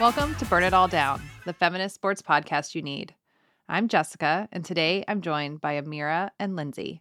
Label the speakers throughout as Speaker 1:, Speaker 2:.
Speaker 1: Welcome to Burn It All Down, the feminist sports podcast you need. I'm Jessica, and today I'm joined by Amira and Lindsay.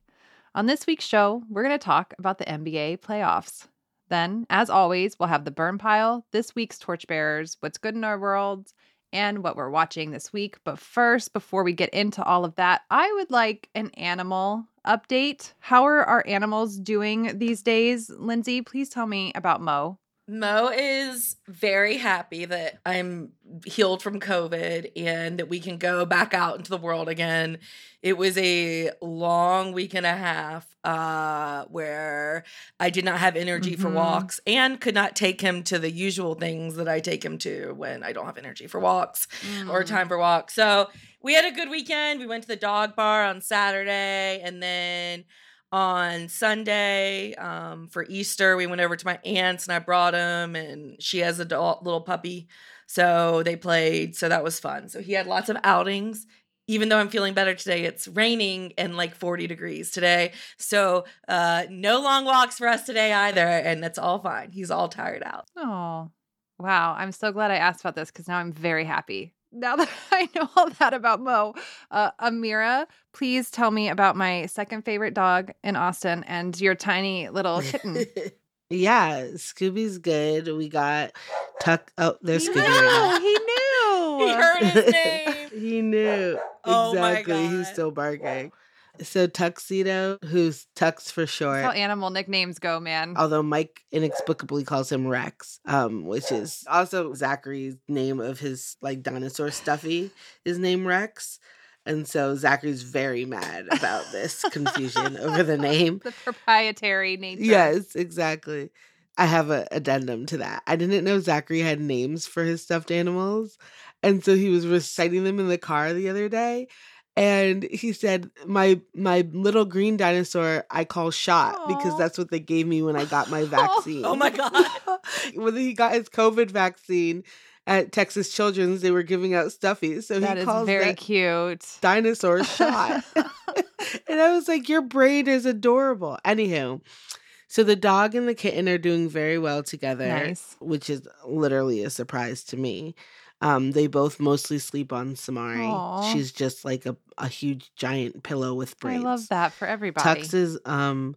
Speaker 1: On this week's show, we're going to talk about the NBA playoffs. Then, as always, we'll have the burn pile, this week's torchbearers, what's good in our world, and what we're watching this week. But first, before we get into all of that, I would like an animal update. How are our animals doing these days? Lindsay, please tell me about Mo.
Speaker 2: Mo is very happy that I'm healed from COVID and that we can go back out into the world again. It was a long week and a half uh, where I did not have energy for
Speaker 1: Mhm.
Speaker 2: walks and could not take him to the usual things that I take him to when I don't have energy for walks or
Speaker 1: Mm.
Speaker 2: time for walks. So we had a good weekend. We went to the dog bar on Saturday and then on Sunday um, for Easter, we went over to my aunt's and I brought him, and she has a little puppy. So they played. So that was fun. So he had lots of outings. Even though I'm feeling better today, it's raining and like 40 degrees today. So uh, no long walks for us today either. And that's all fine. He's all tired out.
Speaker 1: Oh, wow. I'm so glad I asked about this because now I'm very happy. Now that I know all that about Mo, uh, Amira, please tell me about my second favorite dog in Austin and your tiny little kitten.
Speaker 3: yeah, Scooby's good. We got Tuck. Oh, there's
Speaker 1: he
Speaker 3: Scooby. right.
Speaker 1: He knew.
Speaker 2: He heard his name.
Speaker 3: he knew
Speaker 2: Oh my
Speaker 3: exactly. He's still barking. So Tuxedo, who's Tux for
Speaker 1: That's how
Speaker 3: short.
Speaker 1: animal nicknames go, man.
Speaker 3: Although Mike inexplicably calls him Rex, um, which is also Zachary's name of his like dinosaur stuffy is named Rex. And so Zachary's very mad about this confusion over the name.
Speaker 1: The proprietary nature.
Speaker 3: Yes, exactly. I have an addendum to that. I didn't know Zachary had names for his stuffed animals. And so he was reciting them in the car the other day. And he said, My my little green dinosaur I call shot because that's what they gave me when I got my oh, vaccine.
Speaker 2: Oh my God.
Speaker 3: when he got his COVID vaccine at Texas Children's, they were giving out stuffies. So
Speaker 1: That
Speaker 3: he
Speaker 1: is
Speaker 3: calls
Speaker 1: very
Speaker 3: that
Speaker 1: cute.
Speaker 3: dinosaur shot. and I was like, Your brain is adorable. Anywho, so the dog and the kitten are doing very well together,
Speaker 1: Nice.
Speaker 3: which is literally a surprise to me. Um, they both mostly sleep on Samari.
Speaker 1: Aw.
Speaker 3: She's just like a, a huge giant pillow with
Speaker 1: brains.
Speaker 3: I
Speaker 1: love that for everybody.
Speaker 3: Tux is um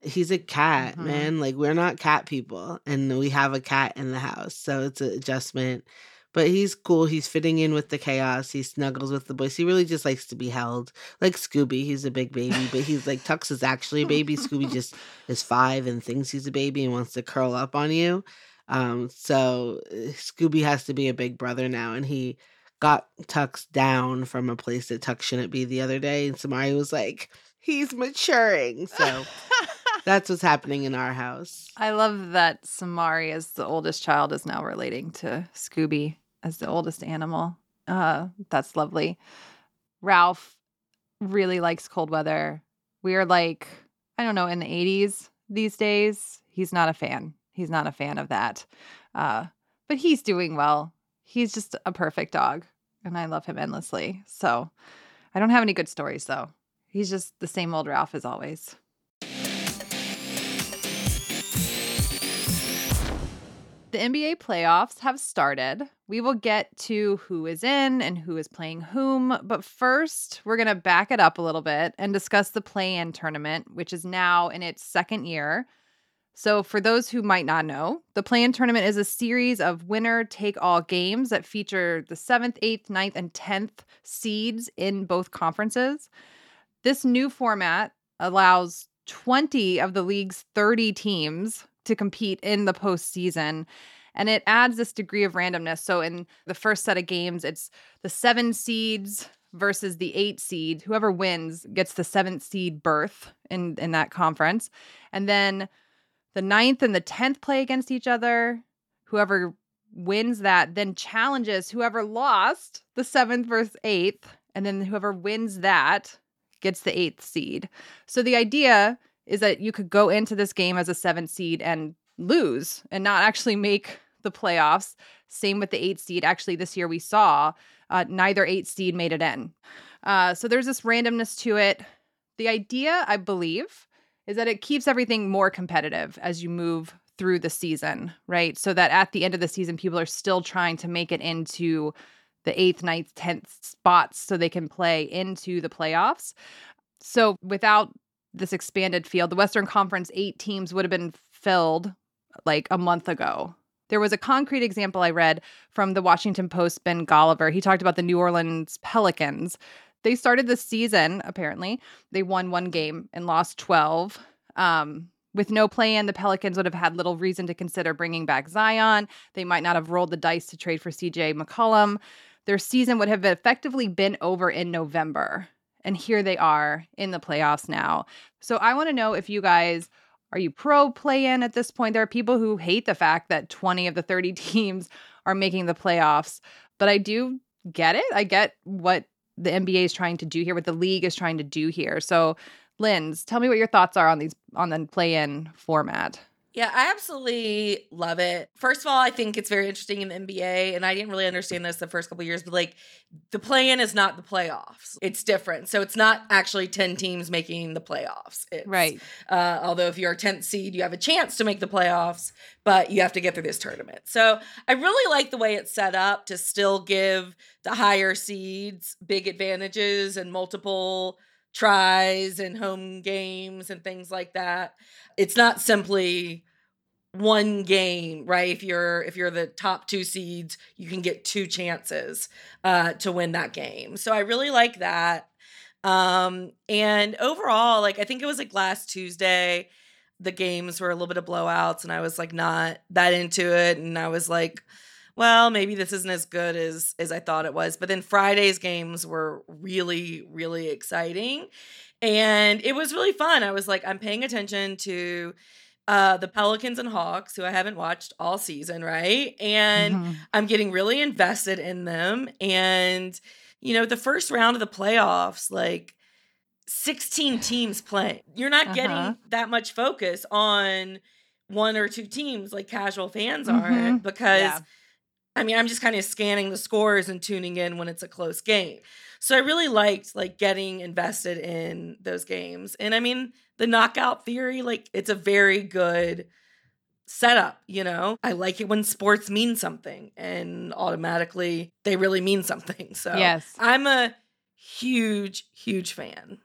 Speaker 3: he's a cat,
Speaker 1: Mhm.
Speaker 3: man. Like we're not cat people and we have a cat in the house. So it's an adjustment. But he's cool. He's fitting in with the chaos. He snuggles with the boys. He really just likes to be held. Like Scooby, he's a big baby, but he's like Tux is actually a baby. Scooby just is five and thinks he's a baby and wants to curl up on you. Um, so uh, Scooby has to be a big brother now, and he got Tux down from a place that Tux shouldn't be the other day, and Samari was like, "He's maturing." So that's what's happening in our house.
Speaker 1: I love that Samari, as the oldest child, is now relating to Scooby as the oldest animal. Uh, that's lovely. Ralph really likes cold weather. We are like, I don't know, in the 80s these days. He's not a fan. He's not a fan of that. Uh, but he's doing well. He's just a perfect dog, and I love him endlessly. So I don't have any good stories, though. He's just the same old Ralph as always. The NBA playoffs have started. We will get to who is in and who is playing whom, but first, we're going to back it up a little bit and discuss the play in tournament, which is now in its second year. So, for those who might not know, the play in tournament is a series of winner take all games that feature the seventh, eighth, ninth, and 10th seeds in both conferences. This new format allows 20 of the league's 30 teams to compete in the postseason. And it adds this degree of randomness. So, in the first set of games, it's the seven seeds versus the eight seed. Whoever wins gets the seventh seed berth in, in that conference. And then the ninth and the 10th play against each other. Whoever wins that then challenges whoever lost the seventh versus eighth. And then whoever wins that gets the eighth seed. So the idea is that you could go into this game as a seventh seed and lose and not actually make the playoffs. Same with the eight seed. Actually, this year we saw uh, neither eight seed made it in. Uh, so there's this randomness to it. The idea, I believe, is that it keeps everything more competitive as you move through the season, right? So that at the end of the season, people are still trying to make it into the eighth, ninth, tenth spots so they can play into the playoffs. So without this expanded field, the Western Conference eight teams would have been filled like a month ago. There was a concrete example I read from the Washington Post, Ben Golliver. He talked about the New Orleans Pelicans. They started the season, apparently. They won one game and lost 12. Um, with no play in, the Pelicans would have had little reason to consider bringing back Zion. They might not have rolled the dice to trade for CJ McCollum. Their season would have effectively been over in November. And here they are in the playoffs now. So I want to know if you guys are you pro play in at this point? There are people who hate the fact that 20 of the 30 teams are making the playoffs, but I do get it. I get what the NBA is trying to do here, what the league is trying to do here. So, Linz, tell me what your thoughts are on these on the play in format.
Speaker 2: Yeah, I absolutely love it. First of all, I think it's very interesting in the NBA, and I didn't really understand this the first couple years, but like the play in is not the playoffs. It's different. So it's not actually 10 teams making the playoffs. It's,
Speaker 1: Right.
Speaker 2: Uh, although if you're a 10th seed, you have a chance to make the playoffs, but you have to get through this tournament. So I really like the way it's set up to still give the higher seeds big advantages and multiple tries and home games and things like that. It's not simply one game, right? If you're if you're the top two seeds, you can get two chances uh to win that game. So I really like that. Um and overall, like I think it was like last Tuesday, the games were a little bit of blowouts and I was like not that into it and I was like well, maybe this isn't as good as as I thought it was. But then Friday's games were really really exciting and it was really fun. I was like I'm paying attention to uh the Pelicans and Hawks who I haven't watched all season, right? And
Speaker 1: Mhm.
Speaker 2: I'm getting really invested in them. And, you know, the first round of the playoffs, like 16 teams playing. You're not
Speaker 1: Uh-huh.
Speaker 2: getting that much focus on one or two teams like casual fans
Speaker 1: Mhm.
Speaker 2: aren't because
Speaker 1: Yeah.
Speaker 2: I mean, I'm just kind of scanning the scores and tuning in when it's a close game. So I really liked like getting invested in those games. And I mean, the knockout theory, like it's a very good setup, you know? I like it when sports mean something and automatically they really mean something. So
Speaker 1: Yes.
Speaker 2: I'm a huge, huge fan.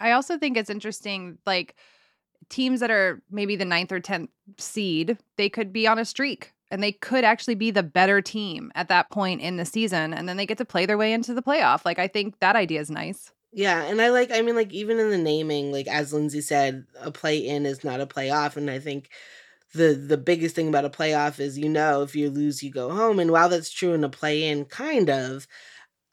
Speaker 1: I also think it's interesting, like teams that are maybe the ninth or tenth seed, they could be on a streak and they could actually be the better team at that point in the season, and then they get to play their way into the playoff. Like I think that idea is nice.
Speaker 3: Yeah, and I like I mean like even in the naming, like as Lindsay said, a play in is not a playoff. And I think the the biggest thing about a playoff is you know if you lose you go home. And while that's true in a play in, kind of,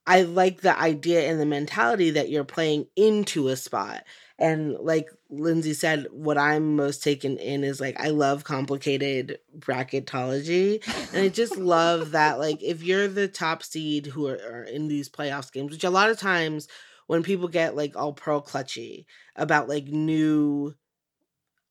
Speaker 3: I like the idea and the mentality that you're playing into a spot. And like Lindsay said, what I'm most taken in is like I love complicated bracketology. And I just love that like if you're the top seed who are, are in these playoffs games, which a lot of times when people get like all pearl clutchy about like new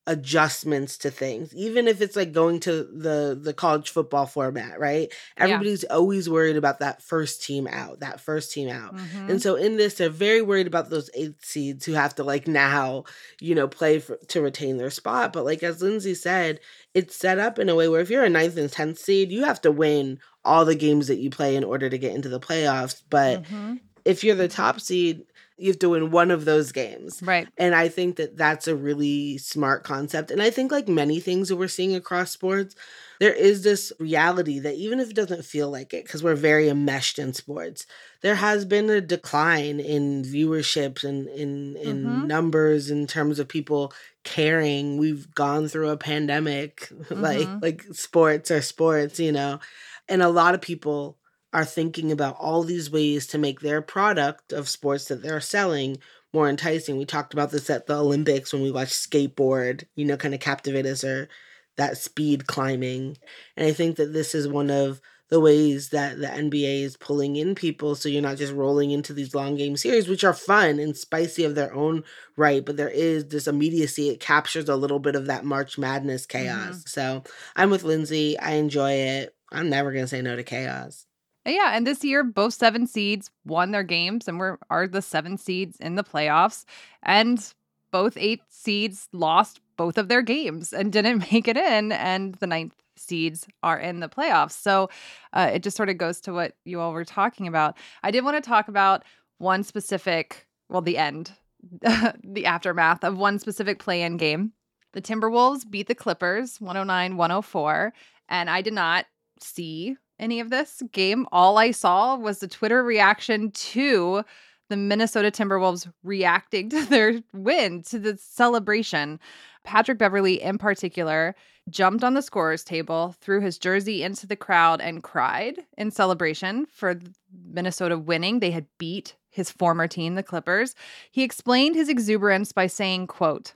Speaker 3: adjustments to things even if it's like going to the the college football format right
Speaker 1: Yeah.
Speaker 3: everybody's always worried about that first team out that first team out
Speaker 1: Mhm.
Speaker 3: and so in this they're very worried about those eight seeds who have to like now you know play for, to retain their spot but like as lindsay said it's set up in a way where if you're a ninth and 10th seed you have to win all the games that you play in order to get into the playoffs but
Speaker 1: Mhm.
Speaker 3: if you're the top seed, you have to win one of those games.
Speaker 1: right.
Speaker 3: And I think that that's a really smart concept. And I think, like many things that we're seeing across sports, there is this reality that even if it doesn't feel like it, because we're very enmeshed in sports, there has been a decline in viewership and in, in
Speaker 1: Mhm.
Speaker 3: numbers in terms of people caring. We've gone through a pandemic, like
Speaker 1: Mhm.
Speaker 3: like sports are sports, you know. And a lot of people are thinking about all these ways to make their product of sports that they're selling more enticing. We talked about this at the Olympics when we watched skateboard, you know, kind of captivate us or that speed climbing. And I think that this is one of the ways that the NBA is pulling in people so you're not just rolling into these long game series, which are fun and spicy of their own right, but there is this immediacy. It captures a little bit of that March Madness chaos. Mm-hmm. So I'm with Lindsay. I enjoy it. I'm never going to say no to chaos.
Speaker 1: Yeah, and this year both seven seeds won their games and were are the seven seeds in the playoffs. And both eight seeds lost both of their games and didn't make it in. And the ninth seeds are in the playoffs. So uh, it just sort of goes to what you all were talking about. I did want to talk about one specific, well, the end, the aftermath of one specific play in game. The Timberwolves beat the Clippers 109 104. And I did not see any of this game. All I saw was the Twitter reaction to the Minnesota Timberwolves reacting to their win, to the celebration. Patrick Beverley, in particular, jumped on the scorer's table, threw his jersey into the crowd, and cried in celebration for Minnesota winning. They had beat his former team, the Clippers. He explained his exuberance by saying, quote,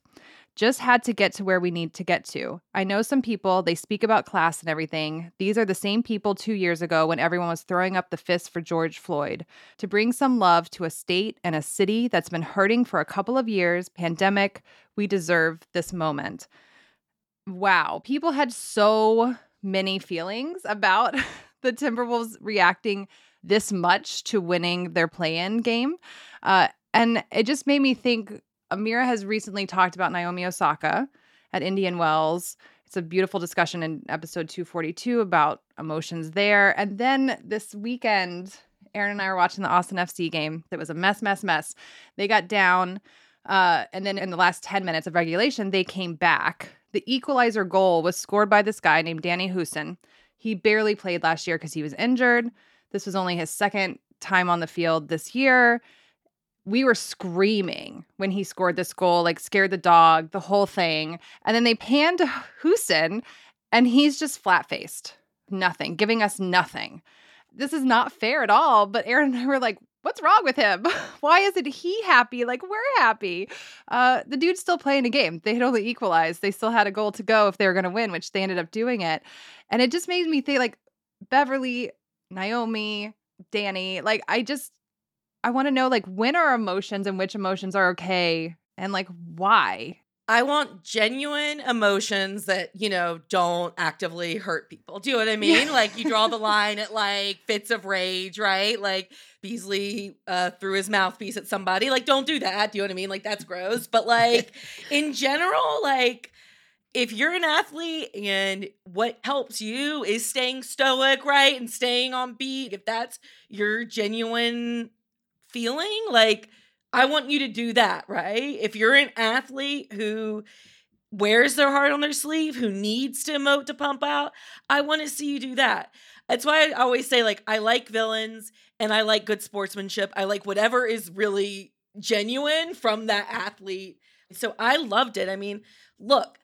Speaker 1: just had to get to where we need to get to. I know some people, they speak about class and everything. These are the same people two years ago when everyone was throwing up the fist for George Floyd. To bring some love to a state and a city that's been hurting for a couple of years, pandemic, we deserve this moment. Wow. People had so many feelings about the Timberwolves reacting this much to winning their play in game. Uh, and it just made me think Amira has recently talked about Naomi Osaka at Indian Wells. It's a beautiful discussion in episode 242 about emotions there. And then this weekend, Aaron and I were watching the Austin FC game. It was a mess, mess, mess. They got down. Uh, and then in the last 10 minutes of regulation, they came back. The equalizer goal was scored by this guy named Danny Hoesen. He barely played last year because he was injured. This was only his second time on the field this year we were screaming when he scored this goal, like scared the dog, the whole thing. And then they panned to and he's just flat faced, nothing, giving us nothing. This is not fair at all. But Aaron and I were like, what's wrong with him? Why isn't he happy? Like, we're happy. Uh, the dude's still playing a game. They had only equalized. They still had a goal to go if they were going to win, which they ended up doing it. And it just made me think like Beverley, Naomi, Danny, like, I just, I want to know like when are emotions and which emotions are okay and like why.
Speaker 2: I want genuine emotions that, you know, don't actively hurt people. Do you know what I mean?
Speaker 1: Yeah.
Speaker 2: like you draw the line at like fits of rage, right? Like Beasley uh, threw his mouthpiece at somebody. Like, don't do that. Do you know what I mean? Like, that's gross. But like in general, like if you're an athlete and what helps you is staying stoic, right? And staying on beat, if that's your genuine feeling, like I want you to do that, right? If you're an athlete who wears their heart on their sleeve, who needs to emote to pump out, I want to see you do that. That's why I always say, like, I like villains and I like good sportsmanship. I like whatever is really genuine from that athlete. So I loved it. I mean, look,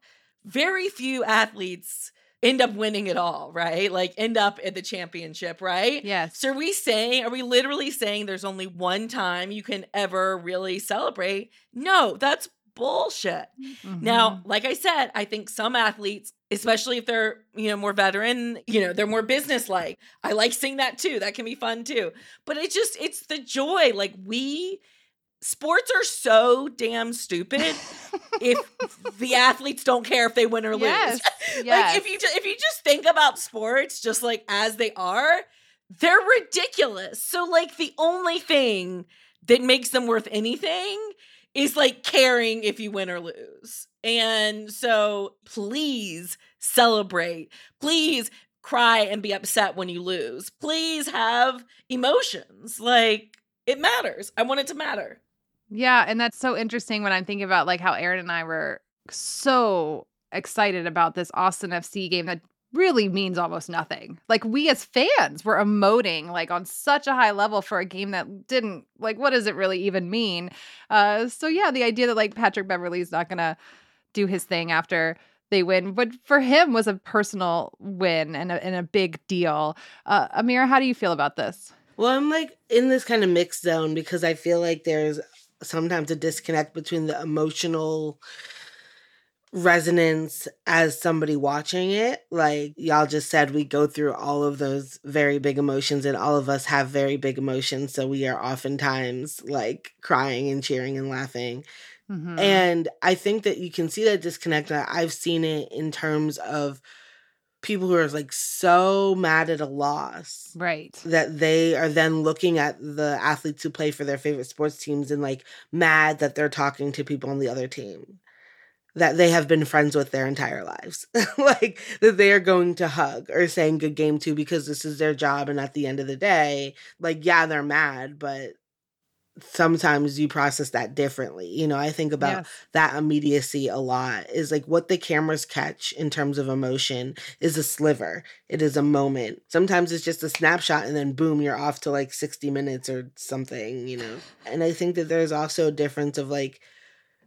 Speaker 2: very few athletes end up winning it all, right? Like end up at the championship, right?
Speaker 1: Yes.
Speaker 2: So are we saying, are we literally saying there's only one time you can ever really celebrate? No, that's bullshit. Now,
Speaker 1: Mhm.
Speaker 2: like I said, I think some athletes, especially if they're, you know, more veteran, you know, they're more businesslike. I like seeing that too. That can be fun too. But it's just it's the joy. Like we sports are so damn stupid if the athletes don't care if they win or lose.
Speaker 1: yes.
Speaker 2: Like
Speaker 1: yes.
Speaker 2: if you if you just think about sports just like as they are, they're ridiculous. So like the only thing that makes them worth anything is like caring if you win or lose. And so please celebrate. Please cry and be upset when you lose. Please have emotions. Like it matters. I want it to matter.
Speaker 1: Yeah, and that's so interesting when I'm thinking about like how Aaron and I were so excited about this Austin FC game that really means almost nothing. Like we as fans were emoting like on such a high level for a game that didn't like what does it really even mean? Uh so yeah, the idea that like Patrick Beverley's not going to do his thing after they win, but for him was a personal win and a, and a big deal. Uh Amira, how do you feel about this?
Speaker 3: Well, I'm like in this kind of mixed zone because I feel like there's sometimes a disconnect between the emotional resonance as somebody watching it. Like y'all just said, we go through all of those very big emotions, and all of us have very big emotions. So we are oftentimes like crying and cheering and laughing.
Speaker 1: Mhm.
Speaker 3: And I think that you can see that disconnect. I've seen it in terms of people who are like so mad at a loss
Speaker 1: Right.
Speaker 3: that they are then looking at the athletes who play for their favorite sports teams and like mad that they're talking to people on the other team that they have been friends with their entire lives. like that they are going to hug or saying good game to because this is their job and at the end of the day, like yeah, they're mad, but sometimes you process that differently. You know, I think about
Speaker 1: Yes.
Speaker 3: that immediacy a lot is like what the cameras catch in terms of emotion is a sliver. It is a moment. Sometimes it's just a snapshot and then boom, you're off to like 60 minutes or something, you know. And I think that there's also a difference of like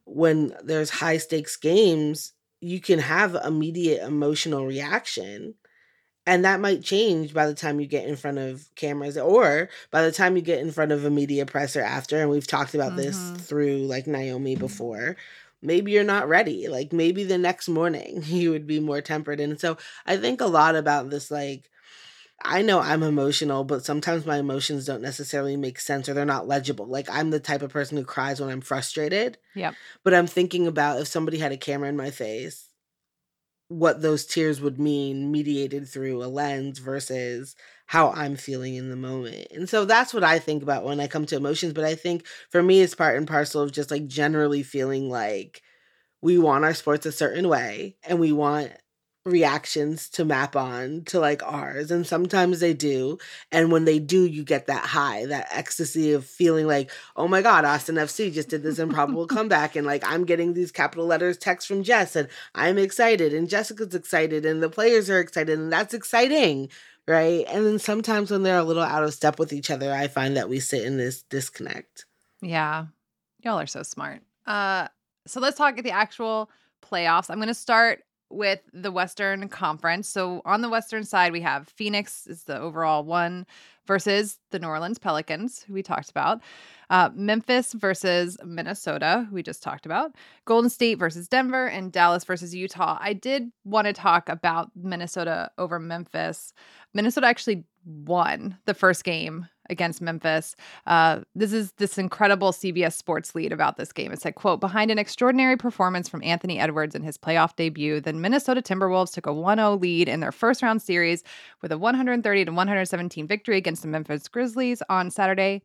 Speaker 3: when there's high stakes games, you can have immediate emotional reaction. And that might change by the time you get in front of cameras or by the time you get in front of a media presser after. And we've talked about this
Speaker 1: Mhm.
Speaker 3: through like Naomi before. Maybe you're not ready. Like maybe the next morning you would be more tempered. And so I think a lot about this like, I know I'm emotional, but sometimes my emotions don't necessarily make sense or they're not legible. Like I'm the type of person who cries when I'm frustrated.
Speaker 1: Yep.
Speaker 3: But I'm thinking about if somebody had a camera in my face, what those tears would mean mediated through a lens versus how I'm feeling in the moment. And so that's what I think about when I come to emotions. But I think for me, it's part and parcel of just like generally feeling like we want our sports a certain way and we want reactions to map on to like ours and sometimes they do and when they do you get that high that ecstasy of feeling like oh my god austin fc just did this improbable comeback and like i'm getting these capital letters text from jess and i'm excited and jessica's excited and the players are excited and that's exciting right and then sometimes when they're a little out of step with each other i find that we sit in this disconnect
Speaker 1: Yeah. Y'all are so smart. Uh so let's talk at the actual playoffs. I'm going to start with the Western Conference. So on the Western side, we have Phoenix is the overall one versus the New Orleans Pelicans, who we talked about. Uh, Memphis versus Minnesota, who we just talked about. Golden State versus Denver, and Dallas versus Utah. I did want to talk about Minnesota over Memphis. Minnesota actually won the first game against Memphis. Uh, this is this incredible CBS Sports lead about this game. It said, "quote Behind an extraordinary performance from Anthony Edwards in his playoff debut, the Minnesota Timberwolves took a 1-0 lead in their first round series with a 130 to 117 victory against the Memphis Grizzlies on Saturday."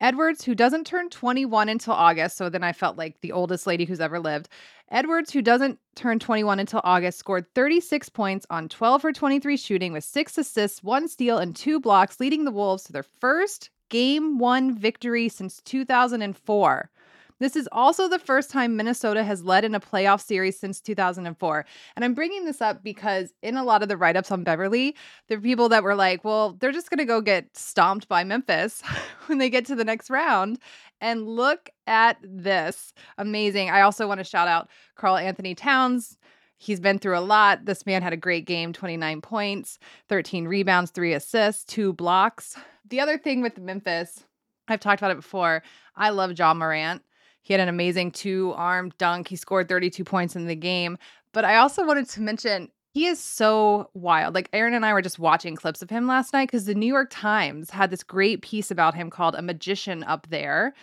Speaker 1: Edwards, who doesn't turn 21 until August, so then I felt like the oldest lady who's ever lived. Edwards, who doesn't turn 21 until August, scored 36 points on 12 for 23 shooting with six assists, one steal, and two blocks, leading the Wolves to their first game one victory since 2004. This is also the first time Minnesota has led in a playoff series since 2004. And I'm bringing this up because in a lot of the write ups on Beverley, there are people that were like, well, they're just going to go get stomped by Memphis when they get to the next round. And look at this. Amazing. I also want to shout out Karl-Anthony Towns. He's been through a lot. This man had a great game 29 points, 13 rebounds, three assists, two blocks. The other thing with Memphis, I've talked about it before. I love Ja Morant. He had an amazing two arm dunk. He scored 32 points in the game. But I also wanted to mention he is so wild. Like Aaron and I were just watching clips of him last night because the New York Times had this great piece about him called A Magician Up There.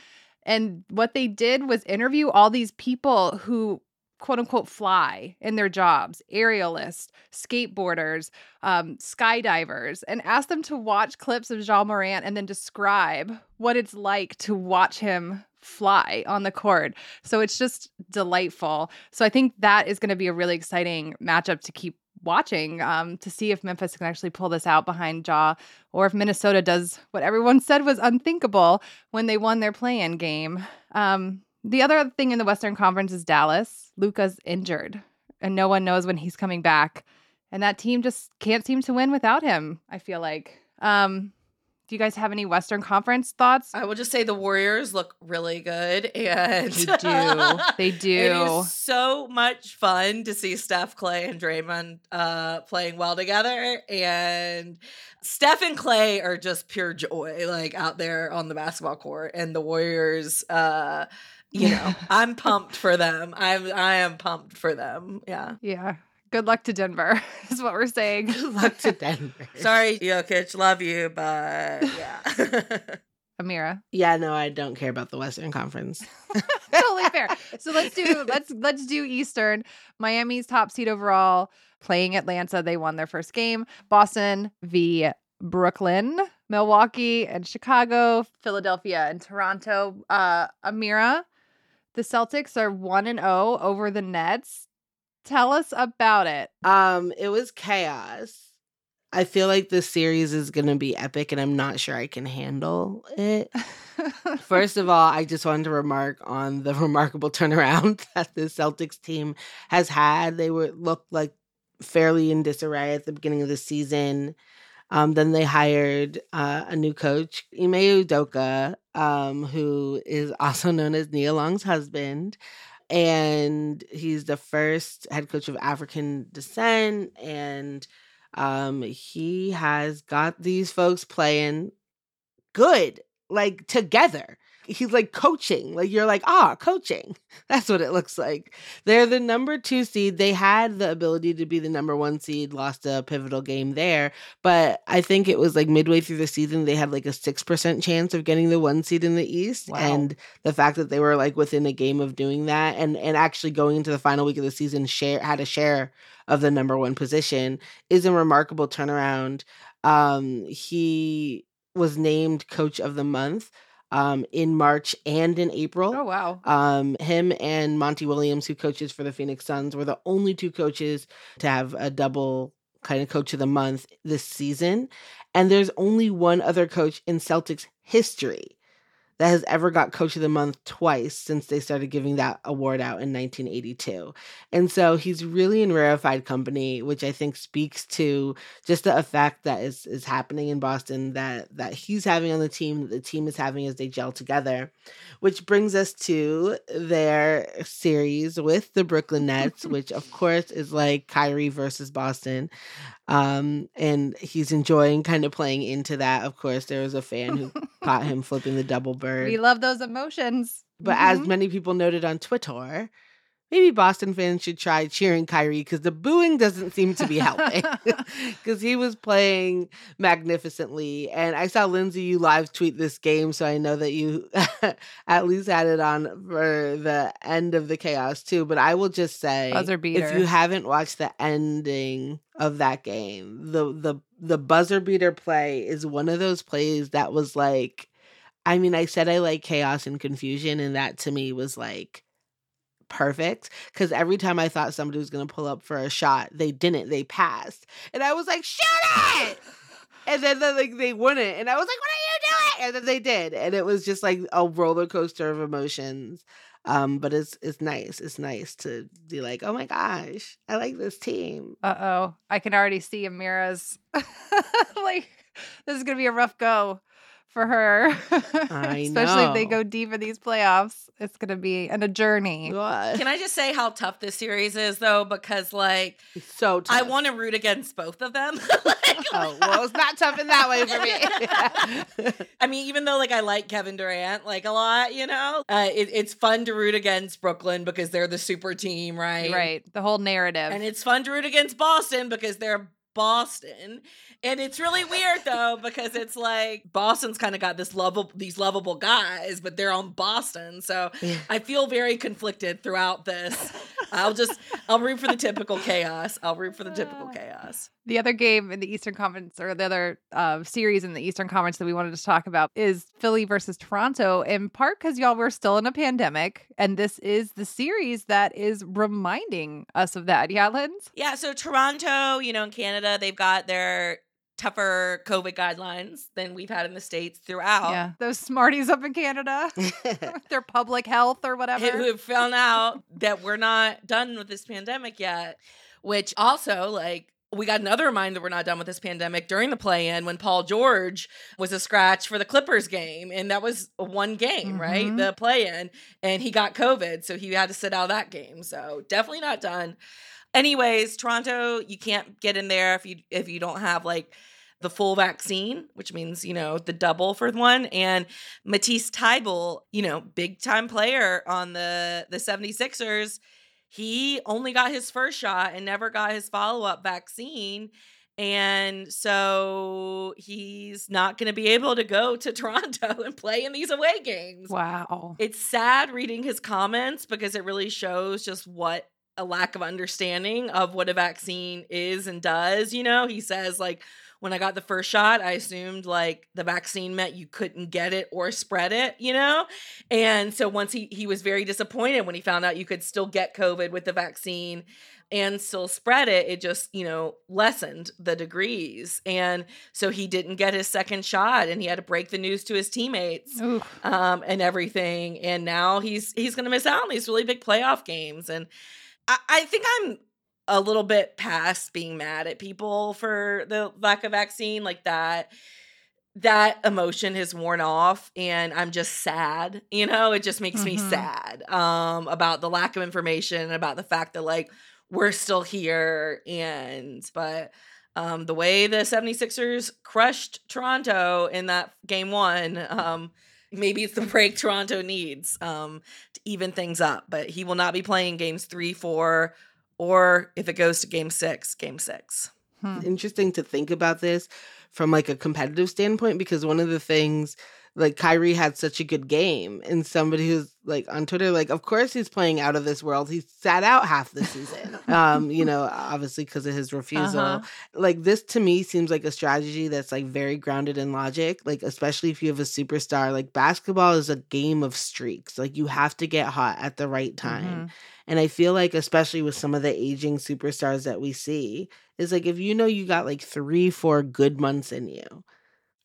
Speaker 1: And what they did was interview all these people who quote unquote fly in their jobs aerialists, skateboarders, um, skydivers, and ask them to watch clips of Ja Morant and then describe what it's like to watch him fly on the court. So it's just delightful. So I think that is going to be a really exciting matchup to keep watching um, to see if Memphis can actually pull this out behind Ja or if Minnesota does what everyone said was unthinkable when they won their play-in game. Um, the other thing in the Western Conference is Dallas. Luka's injured, and no one knows when he's coming back. And that team just can't seem to win without him, I feel like. Um, do you guys have any Western Conference thoughts?
Speaker 2: I will just say the Warriors look really good, and
Speaker 1: They do. They
Speaker 2: It
Speaker 1: do.
Speaker 2: is so much fun to see Steph, Clay, and Draymond uh, playing well together. And Steph and Clay are just pure joy, like out there on the basketball court. And the Warriors, uh, you know, I'm pumped for them. I'm I am pumped for them. Yeah.
Speaker 1: Yeah. Good luck to Denver, is what we're saying.
Speaker 3: Good luck to Denver.
Speaker 2: Sorry, Jokic, love you, but yeah.
Speaker 1: Amira.
Speaker 3: Yeah, no, I don't care about the Western Conference.
Speaker 1: totally fair. So let's do let's let's do Eastern. Miami's top seed overall, playing Atlanta. They won their first game. Boston v Brooklyn, Milwaukee and Chicago, Philadelphia and Toronto. Uh Amira, the Celtics are 1 and 0 over the Nets. Tell us about it.
Speaker 3: Um, it was chaos. I feel like this series is gonna be epic, and I'm not sure I can handle it. First of all, I just wanted to remark on the remarkable turnaround that the Celtics team has had. They were looked like fairly in disarray at the beginning of the season. Um, then they hired uh, a new coach, Ime Udoka, um, who is also known as Nia Long's husband. And he's the first head coach of African descent. And um, he has got these folks playing good, like together. He's like coaching, like you're like, ah, coaching. That's what it looks like. They're the number two seed. They had the ability to be the number one seed, lost a pivotal game there. But I think it was like midway through the season, they had like a 6% chance of getting the one seed in the East.
Speaker 1: Wow.
Speaker 3: And the fact that they were like within a game of doing that and, and actually going into the final week of the season, share had a share of the number one position is a remarkable turnaround. Um, he was named coach of the month um, in March and in April.
Speaker 1: oh wow.
Speaker 3: Um, him and Monty Williams, who coaches for the Phoenix Suns, were the only two coaches to have a double kind of coach of the month this season. And there's only one other coach in Celtics history that has ever got coach of the month twice since they started giving that award out in 1982. And so he's really in rarefied company, which I think speaks to just the effect that is is happening in Boston that that he's having on the team, that the team is having as they gel together. Which brings us to their series with the Brooklyn Nets, which of course is like Kyrie versus Boston. Um, and he's enjoying kind of playing into that. Of course, there was a fan who caught him flipping the double bird.
Speaker 1: We love those emotions.
Speaker 3: But as
Speaker 1: Mhm.
Speaker 3: many people noted on Twitter, maybe Boston fans should try cheering Kyrie because the booing doesn't seem to be helping. Because he was playing magnificently. And I saw Lindsay, you live tweet this game. So I know that you at least had it on for the end of the chaos too. But I will just say if you haven't watched the ending of that game, the the the buzzer beater play is one of those plays that was like I mean, I said I like chaos and confusion, and that to me was like perfect because every time I thought somebody was going to pull up for a shot, they didn't. They passed, and I was like, "Shoot it!" And then, like they wouldn't, and I was like, "What are you doing?" And then they did, and it was just like a roller coaster of emotions. Um, but it's it's nice. It's nice to be like, "Oh my gosh, I like this team."
Speaker 1: Uh oh. I can already see Amira's like this is gonna be a rough go for her.
Speaker 3: I
Speaker 1: Especially if they go deep in these playoffs. It's gonna be and a journey.
Speaker 3: What?
Speaker 2: Can I just say how tough this series is though? Because like
Speaker 3: It's so tough.
Speaker 2: I want to root against both of them. like,
Speaker 3: Oh well, it's not tough in that way for me.
Speaker 2: I mean, even though like I like Kevin Durant like a lot, you know, uh, it, it's fun to root against Brooklyn because they're the super team, right?
Speaker 1: Right. The whole narrative.
Speaker 2: And it's fun to root against Boston because they're Boston. And it's really weird though because it's like Boston's kind of got this lovable these lovable guys, but they're on Boston. So
Speaker 3: Yeah.
Speaker 2: I feel very conflicted throughout this. I'll just I'll root for the typical chaos. I'll root for the typical chaos.
Speaker 1: The other game in the Eastern Conference, or the other uh, series in the Eastern Conference that we wanted to talk about, is Philly versus Toronto. In part because y'all were still in a pandemic, and this is the series that is reminding us of that. Yeah, Linz?
Speaker 2: Yeah, so Toronto, you know, in Canada, they've got their tougher COVID guidelines than we've had in the States throughout.
Speaker 1: Yeah, those smarties up in Canada, their public health or whatever.
Speaker 2: who have found out that we're not done with this pandemic yet. Which also, like, we got another reminder we're not done with this pandemic during the play in when Paul George was a scratch for the Clippers game. And that was one game, right?
Speaker 1: Mhm.
Speaker 2: The play in. And he got COVID. So he had to sit out that game. So definitely not done. Anyways, Toronto, you can't get in there if you if you don't have like the full vaccine, which means, you know, the double for one. And Matisse Thybulle, you know, big time player on the the 76ers, he only got his first shot and never got his follow-up vaccine. And so he's not going to be able to go to Toronto and play in these away games.
Speaker 1: Wow.
Speaker 2: It's sad reading his comments because it really shows just what a lack of understanding of what a vaccine is and does. You know, he says, like, when I got the first shot, I assumed like the vaccine meant you couldn't get it or spread it, you know? And so once he he was very disappointed when he found out you could still get COVID with the vaccine and still spread it, it just, you know, lessened the degrees. And so he didn't get his second shot and he had to break the news to his teammates um, and everything. And now he's he's going to miss out on these really big playoff games. And I, I think I'm a little bit past being mad at people for the lack of vaccine like that. That emotion has worn off, and I'm just sad. You know, it just makes me
Speaker 1: Mhm.
Speaker 2: sad um, about the lack of information, about the fact that like we're still here, and but um, the way the 76ers crushed Toronto in that game one, um, maybe it's the break Toronto needs um, even things up. But he will not be playing games three, four, or if it goes to game six, game six.
Speaker 1: Hmm.
Speaker 3: interesting to think about this from like a competitive standpoint because one of the things like Kyrie had such a good game and somebody who's like on Twitter like of course he's playing out of this world. He sat out half the season. Um you know obviously because of his refusal.
Speaker 1: Uh-huh.
Speaker 3: like this to me seems like a strategy that's like very grounded in logic like especially if you have a superstar like basketball is a game of streaks. Like you have to get hot at the right time.
Speaker 1: Mhm.
Speaker 3: and I feel like, especially with some of the aging superstars that we see, is like if you know you got like three, four good months in you,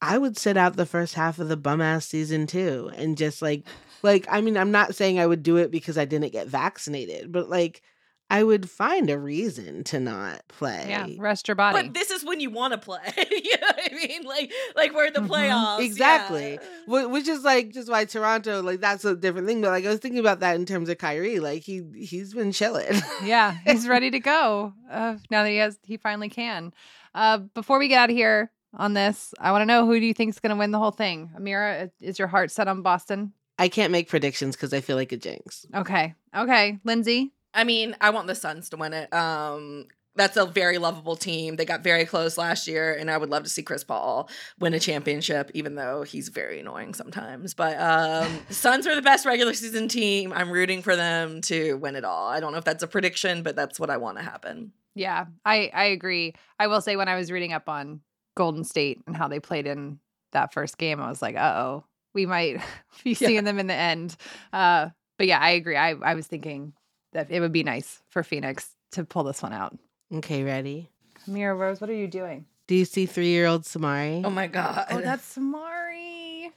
Speaker 3: I would sit out the first half of the bum ass season too. And just like, like, I mean, I'm not saying I would do it because I didn't get vaccinated, but like, I would find a reason to not play.
Speaker 1: Yeah. Rest your body.
Speaker 2: But this is when you want to play. you know what I mean? Like, like we're in the
Speaker 1: Mhm.
Speaker 2: playoffs.
Speaker 3: Exactly.
Speaker 2: yeah.
Speaker 3: Which is like just why Toronto, like that's a different thing. But like I was thinking about that in terms of Kyrie, like he he's been chilling.
Speaker 1: yeah, he's ready to go. Uh, now that he has, he finally can. Uh, before we get out of here on this, I want to know who do you think is going to win the whole thing? Amira, is your heart set on Boston?
Speaker 3: I can't make predictions because I feel like a jinx.
Speaker 1: Okay, okay, Lindsay.
Speaker 2: I mean, I want the Suns to win it. Um, that's a very lovable team. They got very close last year, and I would love to see Chris Paul win a championship, even though he's very annoying sometimes. But um, Suns are the best regular season team. I'm rooting for them to win it all. I don't know if that's a prediction, but that's what I want to happen.
Speaker 1: Yeah, I I agree. I will say when I was reading up on Golden State and how they played in that first game, I was like, uh oh, we might be seeing them in the end. Uh, but yeah, I agree. I I was thinking that it would be nice for Phoenix to pull this one out.
Speaker 3: Okay, ready?
Speaker 1: Amira Rose, what are you doing?
Speaker 3: Do you see three year old Samari?
Speaker 2: Oh my god!
Speaker 1: Oh, that's Samari.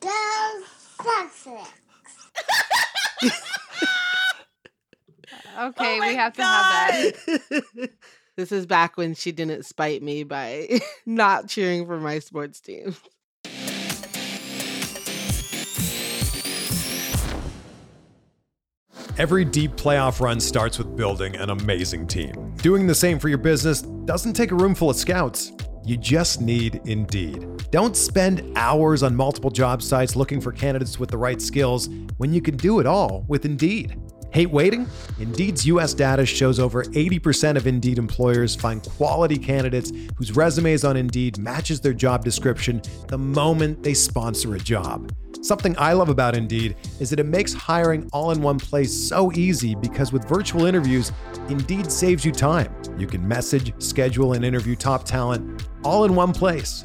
Speaker 4: Go Sussex.
Speaker 1: Okay,
Speaker 2: my
Speaker 1: we have to have that.
Speaker 3: this is back when she didn't spite me by not cheering for my sports team.
Speaker 5: Every deep playoff run starts with building an amazing team. Doing the same for your business doesn't take a room full of scouts. You just need Indeed. Don't spend hours on multiple job sites looking for candidates with the right skills when you can do it all with Indeed. Hate waiting? Indeed's US data shows over 80% of Indeed employers find quality candidates whose resumes on Indeed matches their job description the moment they sponsor a job. Something I love about Indeed is that it makes hiring all in one place so easy because with virtual interviews, Indeed saves you time. You can message, schedule, and interview top talent all in one place.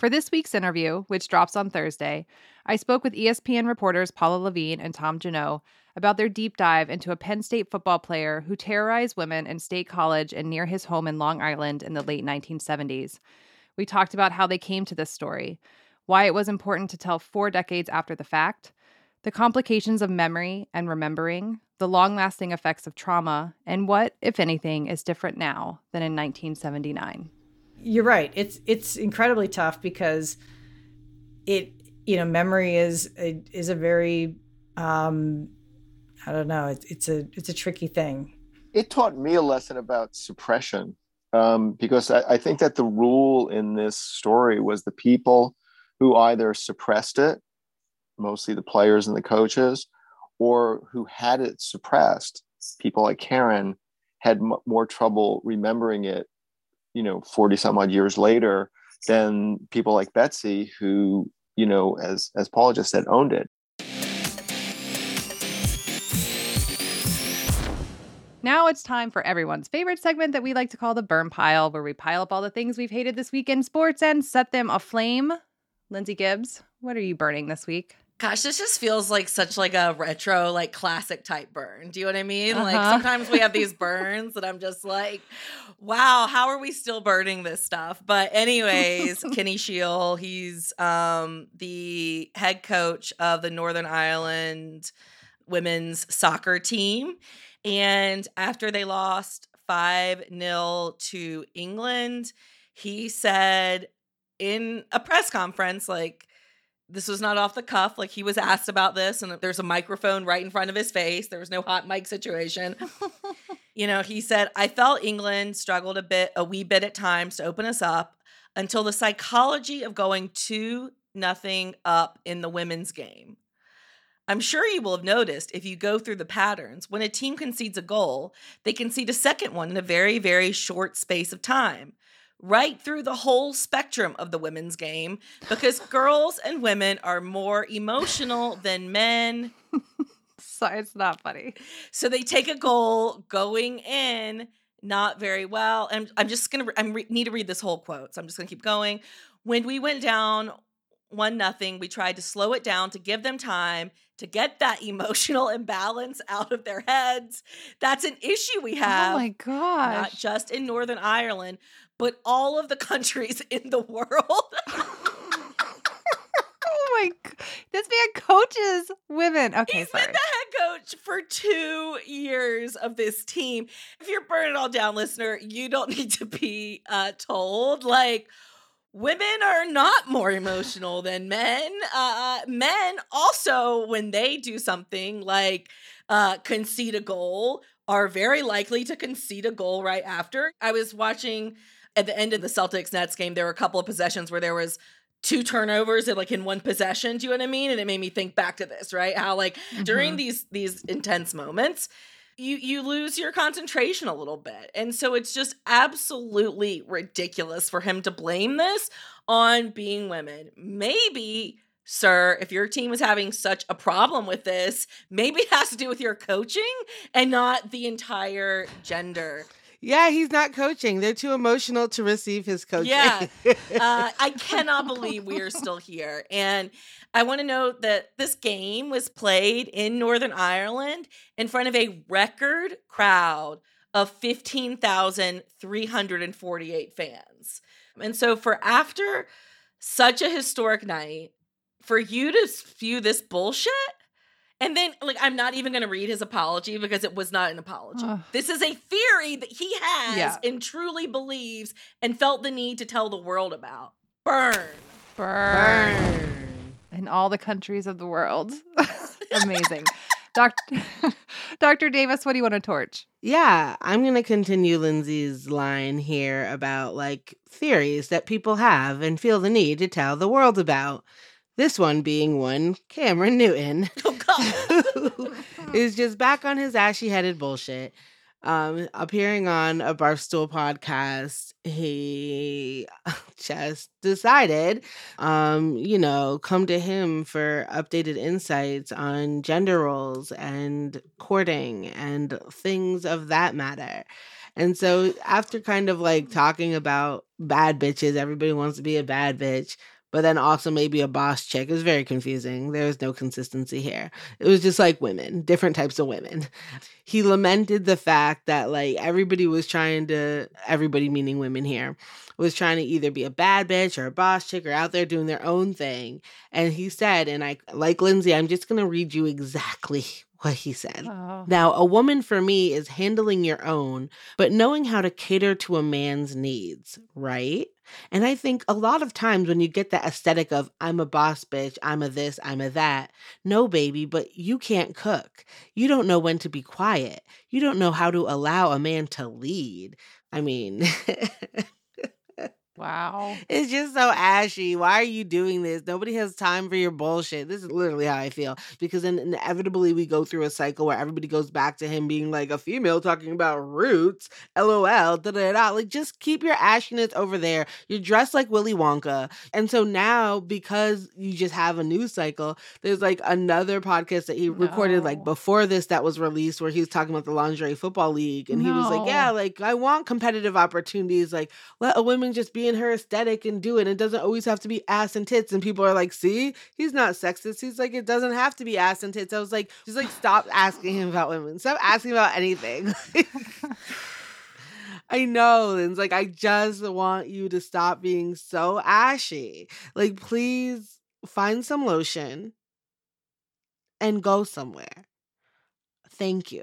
Speaker 1: For this week's interview, which drops on Thursday, I spoke with ESPN reporters Paula Lavigne and Tom Junod about their deep dive into a Penn State football player who terrorized women in State College and near his home in Long Island in the late 1970s. We talked about how they came to this story, why it was important to tell four decades after the fact, the complications of memory and remembering, the long lasting effects of trauma, and what, if anything, is different now than in 1979.
Speaker 4: You're right. It's it's incredibly tough because it you know memory is is a very um I don't know. It's it's a it's a tricky thing.
Speaker 6: it taught me a lesson about suppression um, because I, I think that the rule in this story was the people who either suppressed it, mostly the players and the coaches, or who had it suppressed, people like Karen, had m- more trouble remembering it, you know, 40 some odd years later than people like Betsy, who, you know, as, as Paula just said, owned it.
Speaker 1: Now it's time for everyone's favorite segment that we like to call the burn pile, where we pile up all the things we've hated this week in sports and set them aflame. Lindsay Gibbs, what are you burning this week?
Speaker 2: Gosh, this just feels like such like a retro, like classic type burn. Do you know what I mean? Like
Speaker 1: Uh-huh.
Speaker 2: sometimes we have these burns that I'm just like, wow, how are we still burning this stuff? But anyways, Kenny Shiels, he's um the head coach of the Northern Ireland women's soccer team. And after they lost 5 0 to England, he said in a press conference, like, this was not off the cuff. Like, he was asked about this, and there's a microphone right in front of his face. There was no hot mic situation. you know, he said, I felt England struggled a bit, a wee bit at times to open us up until the psychology of going 2 nothing up in the women's game. I'm sure you will have noticed if you go through the patterns, when a team concedes a goal, they concede a second one in a very, very short space of time, right through the whole spectrum of the women's game, because girls and women are more emotional than men.
Speaker 1: So it's not funny.
Speaker 2: So they take a goal going in not very well. And I'm just gonna I re- need to read this whole quote, so I'm just gonna keep going. When we went down one nothing, we tried to slow it down to give them time to get that emotional imbalance out of their heads. That's an issue we oh have.
Speaker 1: oh my god!
Speaker 2: Not just in Northern Ireland, but all of the countries in the world.
Speaker 1: oh my this man coaches women. Okay,
Speaker 2: He's
Speaker 1: sorry.
Speaker 2: been the head coach for two years of this team. If you're burning all down, listener, you don't need to be uh, told. Like, women are not more emotional than men. Uh, men also, when they do something like uh, concede a goal, are very likely to concede a goal right after. I was watching at the end of the Celtics Nets game, there were a couple of possessions where there was two turnovers in like in one possession. Do you know what I mean? And it made me think back to this, right? How like during
Speaker 1: Mhm.
Speaker 2: these these intense moments, you you lose your concentration a little bit. And so it's just absolutely ridiculous for him to blame this on being women. Maybe Sir, if your team is having such a problem with this, maybe it has to do with your coaching and not the entire gender.
Speaker 3: Yeah, he's not coaching. They're too emotional to receive his coaching.
Speaker 2: Yeah. Uh, I cannot believe we are still here. And I want to note that this game was played in Northern Ireland in front of a record crowd of 15,348 fans. And so, for after such a historic night, for you to spew this bullshit, and then, like, I'm not even going to read his apology because it was not an apology.
Speaker 1: Ugh.
Speaker 2: This is a theory that he has
Speaker 1: Yeah.
Speaker 2: and truly believes and felt the need to tell the world about. Burn.
Speaker 1: Burn.
Speaker 3: Burn.
Speaker 1: in all the countries of the world. Amazing. Doctor Dr. Davis, what do you want to torch?
Speaker 3: Yeah, I'm going to continue Lindsay's line here about like theories that people have and feel the need to tell the world about. This one being one Cameron Newton,
Speaker 2: Oh,
Speaker 3: who is just back on his ashy headed bullshit. Um, appearing on a Barstool podcast, he just decided, um, you know, come to him for updated insights on gender roles and courting and things of that matter. And so, after kind of like talking about bad bitches, everybody wants to be a bad bitch, but then also maybe a boss chick. It was very confusing. There was no consistency here. It was just like women, different types of women. He lamented the fact that like everybody was trying to, everybody meaning women here, was trying to either be a bad bitch or a boss chick or out there doing their own thing. And he said, and I like Lindsay, I'm just gonna read you exactly what he said.
Speaker 1: Oh.
Speaker 3: Now, a woman for me is handling your own, but knowing how to cater to a man's needs, right? And I think a lot of times when you get that aesthetic of, I'm a boss bitch, I'm a this, I'm a that, no, baby, but you can't cook. You don't know when to be quiet. You don't know how to allow a man to lead. I mean,
Speaker 1: Wow.
Speaker 3: It's just so ashy. Why are you doing this? Nobody has time for your bullshit. This is literally how I feel. Because then inevitably we go through a cycle where everybody goes back to him being like a female talking about roots. LOL. Da da da. Like just keep your ashiness over there. You're dressed like Willy Wonka. And so now, because you just have a news cycle, there's like another podcast that he recorded like before this that was released where he was talking about the lingerie football league. And he was like, Yeah, like I want competitive opportunities. Like let a woman just be in her aesthetic and do it. It doesn't always have to be ass and tits. And people are like, see, he's not sexist. He's like, it doesn't have to be ass and tits. I was like, just like stop asking him about women. Stop asking about anything. I know. And it's like, I just want you to stop being so ashy. Like, please find some lotion and go somewhere. Thank you.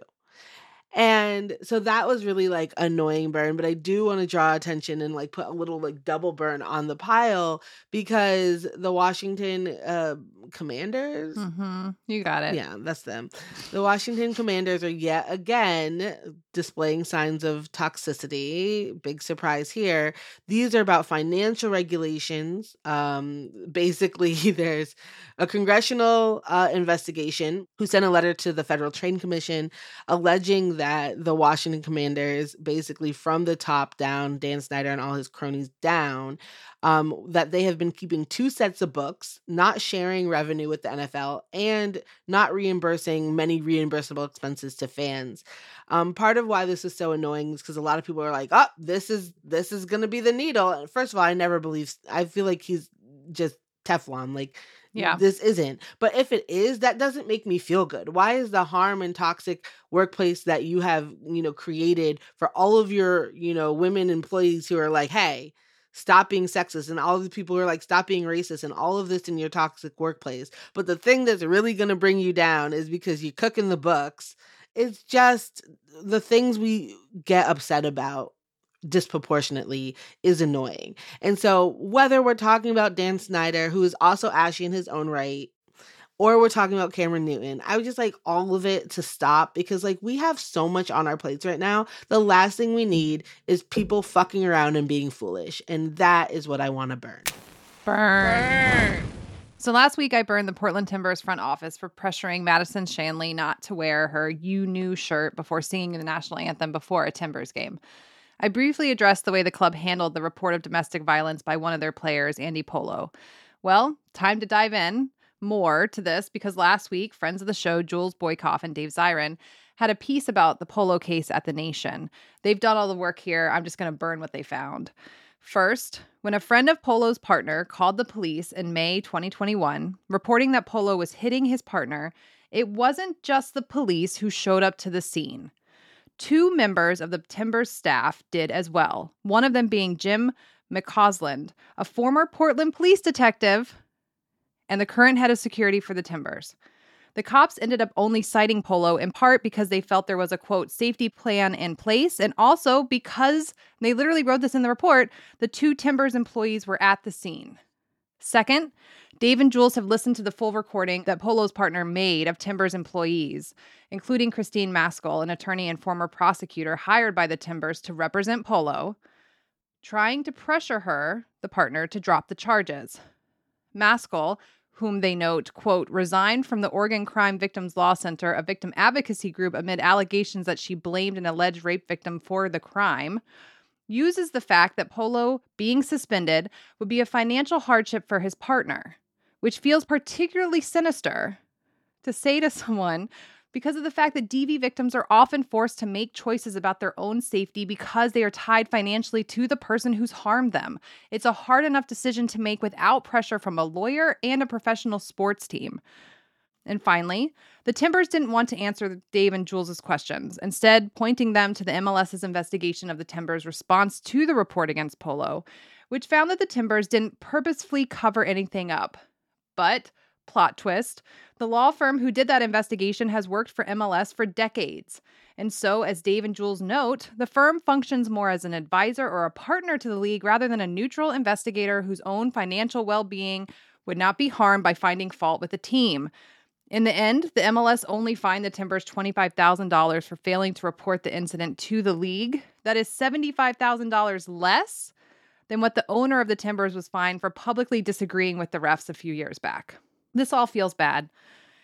Speaker 3: And so that was really like annoying burn, but I do want to draw attention and like put a little like double burn on the pile because the Washington uh commanders
Speaker 1: hmm You got it.
Speaker 3: yeah, that's them. The Washington Commanders are yet again displaying signs of toxicity. Big surprise here. These are about financial regulations. Um, basically, there's a congressional uh, investigation who sent a letter to the Federal Trade Commission alleging that the Washington Commanders, basically from the top down, Dan Snyder and all his cronies down, um, that they have been keeping two sets of books, not sharing revenue with the NFL, and not reimbursing many reimbursable expenses to fans. Um, part of why this is so annoying is because a lot of people are like, "Oh, this is this is going to be the needle." And First of all, I never believe. I feel like he's just Teflon. Like,
Speaker 1: Yeah.
Speaker 3: this isn't. But if it is, that doesn't make me feel good. Why is the harm and toxic workplace that you have, you know, created for all of your, you know, women employees who are like, hey, stop being sexist and all the people who are like stop being racist and all of this in your toxic workplace. But the thing that's really going to bring you down is because you cook in the books. It's just the things we get upset about disproportionately is annoying. And so whether we're talking about dan snyder who is also ashy in his own right or we're talking about Cameron Newton. I would just like all of it to stop because like we have so much on our plates right now. The last thing we need is people fucking around and being foolish. And that is what I want to burn.
Speaker 1: Burn. So last week I burned the Portland Timbers front office for pressuring Madison Shanley not to wear her You Knew shirt before singing the national anthem before a Timbers game. I briefly addressed the way the club handled the report of domestic violence by one of their players, Andy Polo. Well, time to dive in more to this because last week, friends of the show, Jules Boykoff and Dave Zirin, had a piece about the Polo case at The Nation. They've done all the work here. I'm just going to burn what they found. First, when a friend of Polo's partner called the police in May 2021, reporting that Polo was hitting his partner, it wasn't just the police who showed up to the scene. Two members of the Timbers staff did as well, one of them being Jim McCausland, a former Portland police detective and the current head of security for the Timbers. The cops ended up only citing Polo in part because they felt there was a quote safety plan in place, and also because they literally wrote this in the report the two Timbers employees were at the scene. Second, Dave and Jules have listened to the full recording that Polo's partner made of Timbers employees, including Christine Maskell, an attorney and former prosecutor hired by the Timbers to represent Polo, trying to pressure her, the partner, to drop the charges. Maskell, whom they note, quote, resigned from the Oregon Crime Victims Law Center, a victim advocacy group, amid allegations that she blamed an alleged rape victim for the crime, uses the fact that Polo being suspended would be a financial hardship for his partner, which feels particularly sinister to say to someone because of the fact that DV victims are often forced to make choices about their own safety because they are tied financially to the person who's harmed them. It's a hard enough decision to make without pressure from a lawyer and a professional sports team. And finally, the Timbers didn't want to answer Dave and Jules' questions, instead, pointing them to the MLS's investigation of the Timbers' response to the report against Polo, which found that the Timbers didn't purposefully cover anything up. But plot twist, the law firm who did that investigation has worked for MLS for decades. And so, as Dave and Jules note, the firm functions more as an advisor or a partner to the league rather than a neutral investigator whose own financial well being would not be harmed by finding fault with the team. In the end, the MLS only fined the Timbers $25,000 for failing to report the incident to the league. That is $75,000 less than what the owner of the Timbers was fined for publicly disagreeing with the refs a few years back. This all feels bad.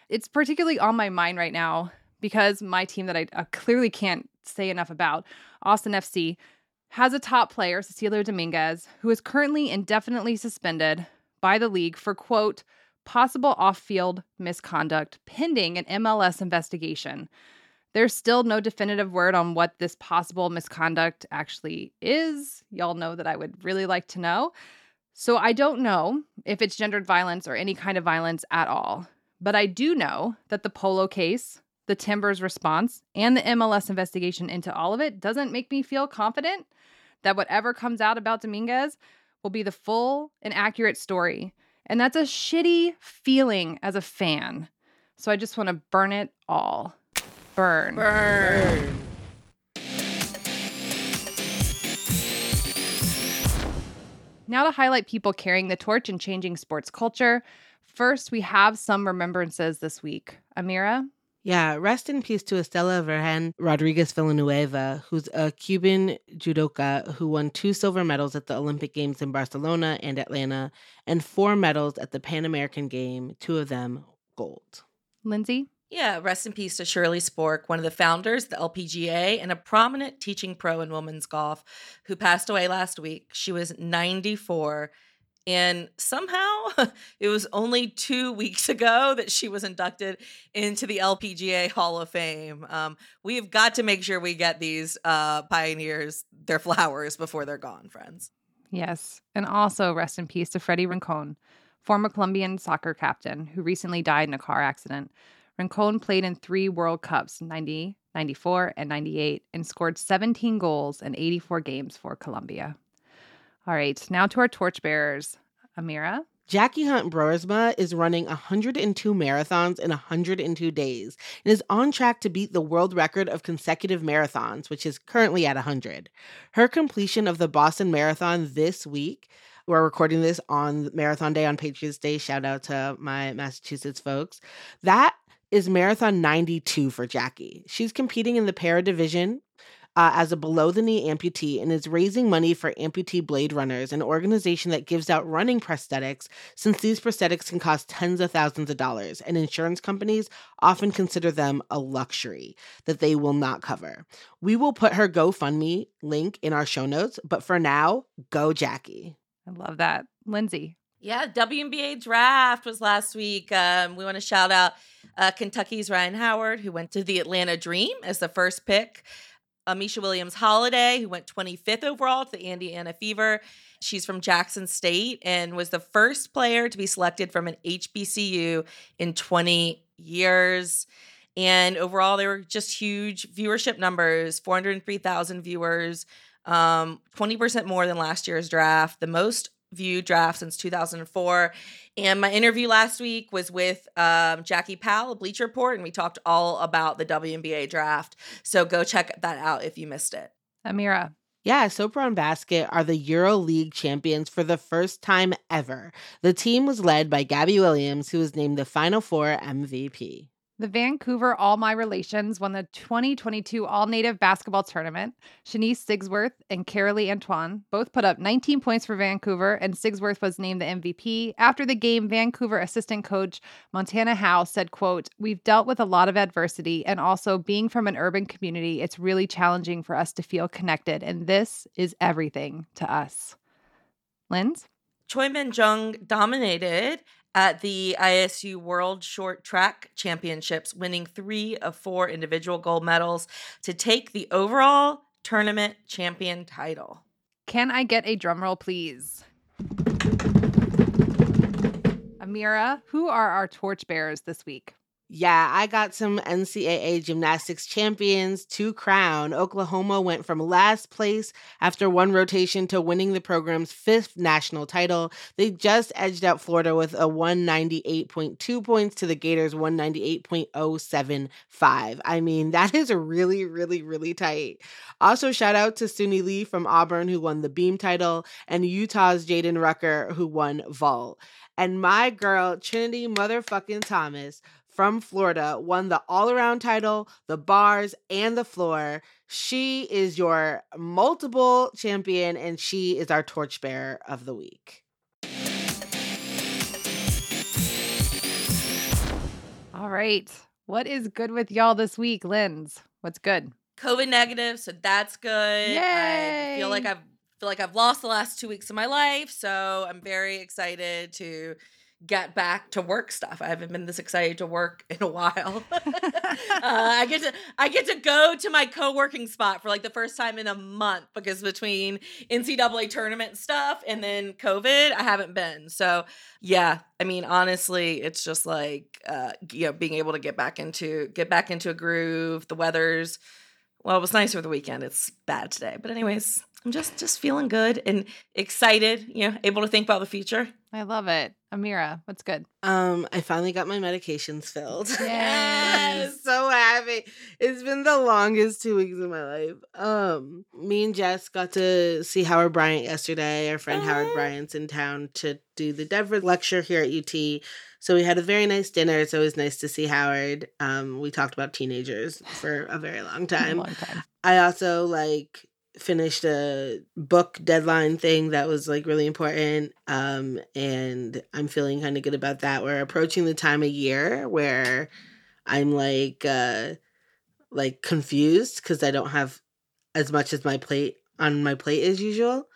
Speaker 1: It's particularly on my mind right now because my team that I uh, clearly can't say enough about, Austin FC, has a top player, Cecilio Dominguez, who is currently indefinitely suspended by the league for, quote, possible off field misconduct pending an MLS investigation. There's still no definitive word on what this possible misconduct actually is. Y'all know that I would really like to know. So I don't know if it's gendered violence or any kind of violence at all. But I do know that the Polo case, the Timbers response, and the MLS investigation into all of it doesn't make me feel confident that whatever comes out about Dominguez will be the full and accurate story. And that's a shitty feeling as a fan. So I just want to burn it all. Burn.
Speaker 2: Burn.
Speaker 1: Now to highlight people carrying the torch and changing sports culture. First, we have some remembrances this week. Amira,
Speaker 3: Yeah, rest in peace to Estela Vergen Rodriguez Villanueva, who's a Cuban judoka who won two silver medals at the Olympic Games in Barcelona and Atlanta, and four medals at the Pan American Game, two of them gold.
Speaker 1: Lindsay,
Speaker 2: Yeah, rest in peace to Shirley Spork, one of the founders of the LPGA and a prominent teaching pro in women's golf who passed away last week. She was 94. And somehow it was only two weeks ago that she was inducted into the LPGA Hall of Fame. Um, we have got to make sure we get these uh, pioneers their flowers before they're gone, friends.
Speaker 1: yes. And also rest in peace to Freddy Rincon, former Colombian soccer captain who recently died in a car accident. Rincon played in three World Cups 90, 94, and 98 and scored 17 goals in 84 games for Colombia. All right, now to our torchbearers. Amira,
Speaker 3: Jacky Hunt-Broersma is running 102 marathons in 102 days and is on track to beat the world record of consecutive marathons, which is currently at 100. Her completion of the Boston Marathon this week, we're recording this on Marathon Day on Patriots Day. Shout out to my Massachusetts folks. That is Marathon 92 for Jacky. She's competing in the para division uh, as a below the knee amputee and is raising money for Amputee Blade Runners, an organization that gives out running prosthetics since these prosthetics can cost tens of thousands of dollars, and insurance companies often consider them a luxury that they will not cover. We will put her GoFundMe link in our show notes, but for now, go Jacky.
Speaker 1: I love that. Lindsay,
Speaker 2: Yeah, WNBA draft was last week. Um, we want to shout out uh, Kentucky's Rhyne Howard, who went to the Atlanta Dream as the first pick. Ameshya Williams-Holliday, who went 25th overall to the Indiana Fever. She's from Jackson State and was the first player to be selected from an HBCU in 20 years. And overall, they were just huge viewership numbers 403,000 viewers, um, 20% more than last year's draft, the most viewed draft since 2004. And my interview last week was with um, Jackie Powell, Bleacher Report, and we talked all about the WNBA draft. So go check that out if you missed it.
Speaker 1: Amira,
Speaker 3: Yeah, Sopron Basket are the Euro League champions for the first time ever. The team was led by Gabby Williams, who was named the Final Four MVP.
Speaker 1: The Vancouver All My Relations won the 2022 All Native Basketball Tournament. Shanice Sigsworth and Carolee Antoine both put up 19 points for Vancouver, and Sigsworth was named the MVP. After the game, Vancouver assistant coach Montana Howe said, quote, We've dealt with a lot of adversity, and also being from an urban community, it's really challenging for us to feel connected, and this is everything to us. Linz?
Speaker 2: Choi Min Jung dominated at the ISU World Short Track Championships, winning three of four individual gold medals to take the overall tournament champion title.
Speaker 1: Can I get a drum roll, please? Amira, who are our torchbearers this week?
Speaker 3: Yeah, I got some NCAA gymnastics champions to crown. Oklahoma went from last place after one rotation to winning the program's fifth national title. They just edged out Florida with a 198.2 points to the Gators 198.075. I mean, that is really, really, really tight. Also, shout out to Suni Lee from Auburn, who won the beam title, and Utah's Jaedyn Rucker, who won vault. And my girl, Trinity motherfucking Thomas from Florida, won the all around title, the bars, and the floor. She is your multiple champion, and she is our torchbearer of the week.
Speaker 1: All right. What is good with y'all this week, Linz? What's good?
Speaker 2: COVID negative, so that's good. I feel like I've feel like I've lost the last two weeks of my life, so I'm very excited to get back to work stuff. I haven't been this excited to work in a while. uh, I get to I get to go to my co-working spot for like the first time in a month because between NCAA tournament stuff and then COVID, I haven't been. So yeah, I mean honestly, it's just like uh, you know being able to get back into get back into a groove. The weather's well, it was nice over the weekend. It's bad today, but anyways, I'm just just feeling good and excited. You know, able to think about the future.
Speaker 1: I love it. Amira, what's good?
Speaker 3: Um, I finally got my medications filled.
Speaker 1: Yes.
Speaker 3: So happy. It's been the longest two weeks of my life. Um, me and Jess got to see Howard Bryant yesterday. Our friend Howard
Speaker 2: Oh.
Speaker 3: Bryant's in town to do the Denver lecture here at UT. So we had a very nice dinner. It's always nice to see Howard. Um, we talked about teenagers for a very long
Speaker 1: A
Speaker 3: time.
Speaker 1: long time.
Speaker 3: I also like finished a book deadline thing that was like really important um and I'm feeling kind of good about that. We're approaching the time of year where I'm like uh like confused cuz I don't have as much as my plate on my plate as usual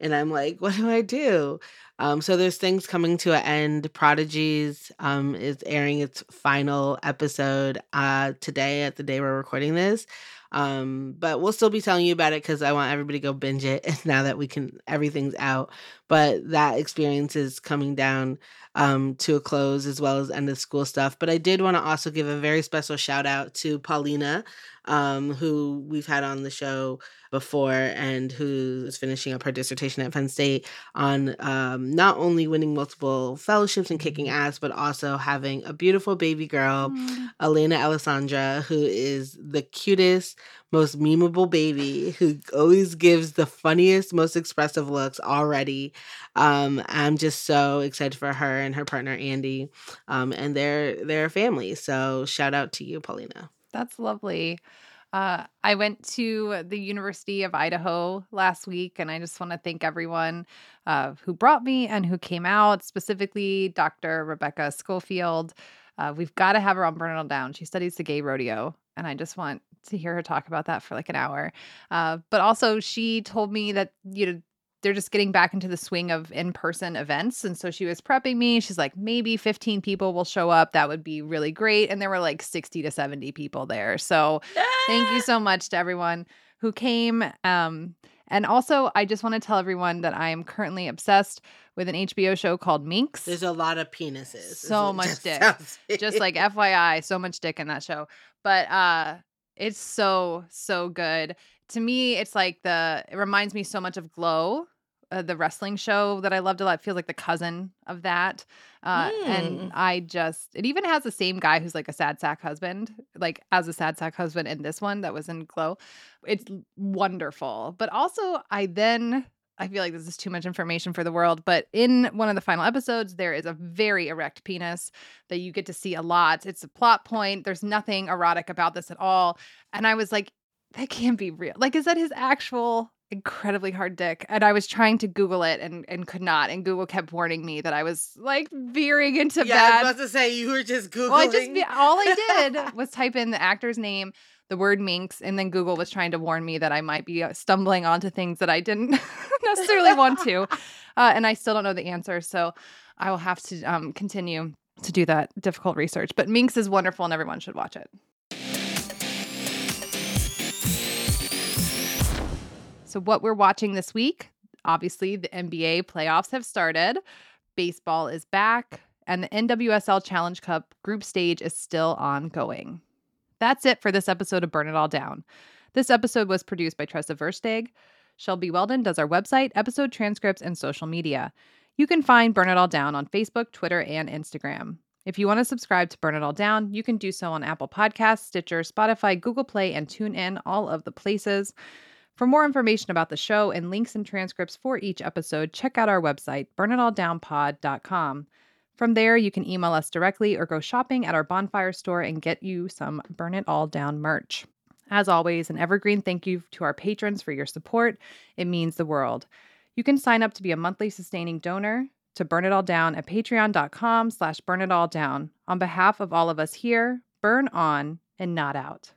Speaker 3: and I'm like what do I do? Um so there's things coming to an end. Prodigies um is airing its final episode uh today at the day we're recording this. Um, but we'll still be telling you about it because I want everybody to go binge it now that we can everything's out. But that experience is coming down um to a close as well as end of school stuff. But I did want to also give a very special shout out to Paulina, um, who we've had on the show before and who is finishing up her dissertation at Penn State on um not only winning multiple fellowships and kicking ass, but also having a beautiful baby girl.
Speaker 1: Mm.
Speaker 3: Elena Alessandra, who is the cutest, most memeable baby, who always gives the funniest, most expressive looks already. Um, I'm just so excited for her and her partner Andy. Um, and their their family. So shout out to you, Paulina.
Speaker 1: That's lovely. Uh, I went to the University of Idaho last week, and I just want to thank everyone uh, who brought me and who came out, specifically Dr. Rebecca Scofield. Uh, we've got to have her on Burn Down. She studies the gay rodeo, and I just want to hear her talk about that for like an hour. Uh, but also, she told me that, you know, they're just getting back into the swing of in-person events. And so she was prepping me. She's like maybe 15 people will show up. That would be really great. And there were like 60 to 70 people there. So thank you so much to everyone who came. Um and also i just want to tell everyone that i am currently obsessed with an hbo show called minx.
Speaker 3: There's a lot of penises.
Speaker 1: So much dick. just like FYI, so much dick in that show. But uh it's so so good. To me, it's like the it reminds me so much of Glow, uh, the wrestling show that I loved a lot. It feels like the cousin of that. Uh
Speaker 2: Mm.
Speaker 1: and I just it even has the same guy who's like a sad sack husband, like as a sad sack husband in this one that was in Glow. It's wonderful. But also I then I feel like this is too much information for the world, but in one of the final episodes, there is a very erect penis that you get to see a lot. It's a plot point. There's nothing erotic about this at all. And I was like, that can't be real. Like, is that his actual incredibly hard dick? And I was trying to Google it and, and could not. And Google kept warning me that I was like veering into
Speaker 3: yeah, I
Speaker 1: bad.
Speaker 3: was about to say you were just googling.
Speaker 1: Well, I just all I did was type in the actor's name, the word minx, and then Google was trying to warn me that I might be uh, stumbling onto things that I didn't necessarily want to, uh, and I still don't know the answer. So I will have to um, continue to do that difficult research. But minx is wonderful, and everyone should watch it. So what we're watching this week, obviously the NBA playoffs have started. Baseball is back. and the NWSL Challenge Cup group stage is still ongoing. That's it for this episode of Burn It All Down. This episode was produced by Tressa Versteg. Shelby Weldon does our website, episode transcripts, and social media. You can find Burn It All Down on Facebook, Twitter, and Instagram. If you want to subscribe to Burn It All Down, you can do so on Apple Podcasts, Stitcher, Spotify, Google Play, and TuneIn, all of the places. For more information about the show and links and transcripts for each episode, check out our website, burnitalldownpod.com. From there, you can email us directly or go shopping at our bonfire store and get you some Burn It All Down merch. As always, an evergreen thank you to our patrons for your support. It means the world. You can sign up to be a monthly sustaining donor to Burn It All Down at patreon.com slash burn it all down. On behalf of all of us here, burn on and not out.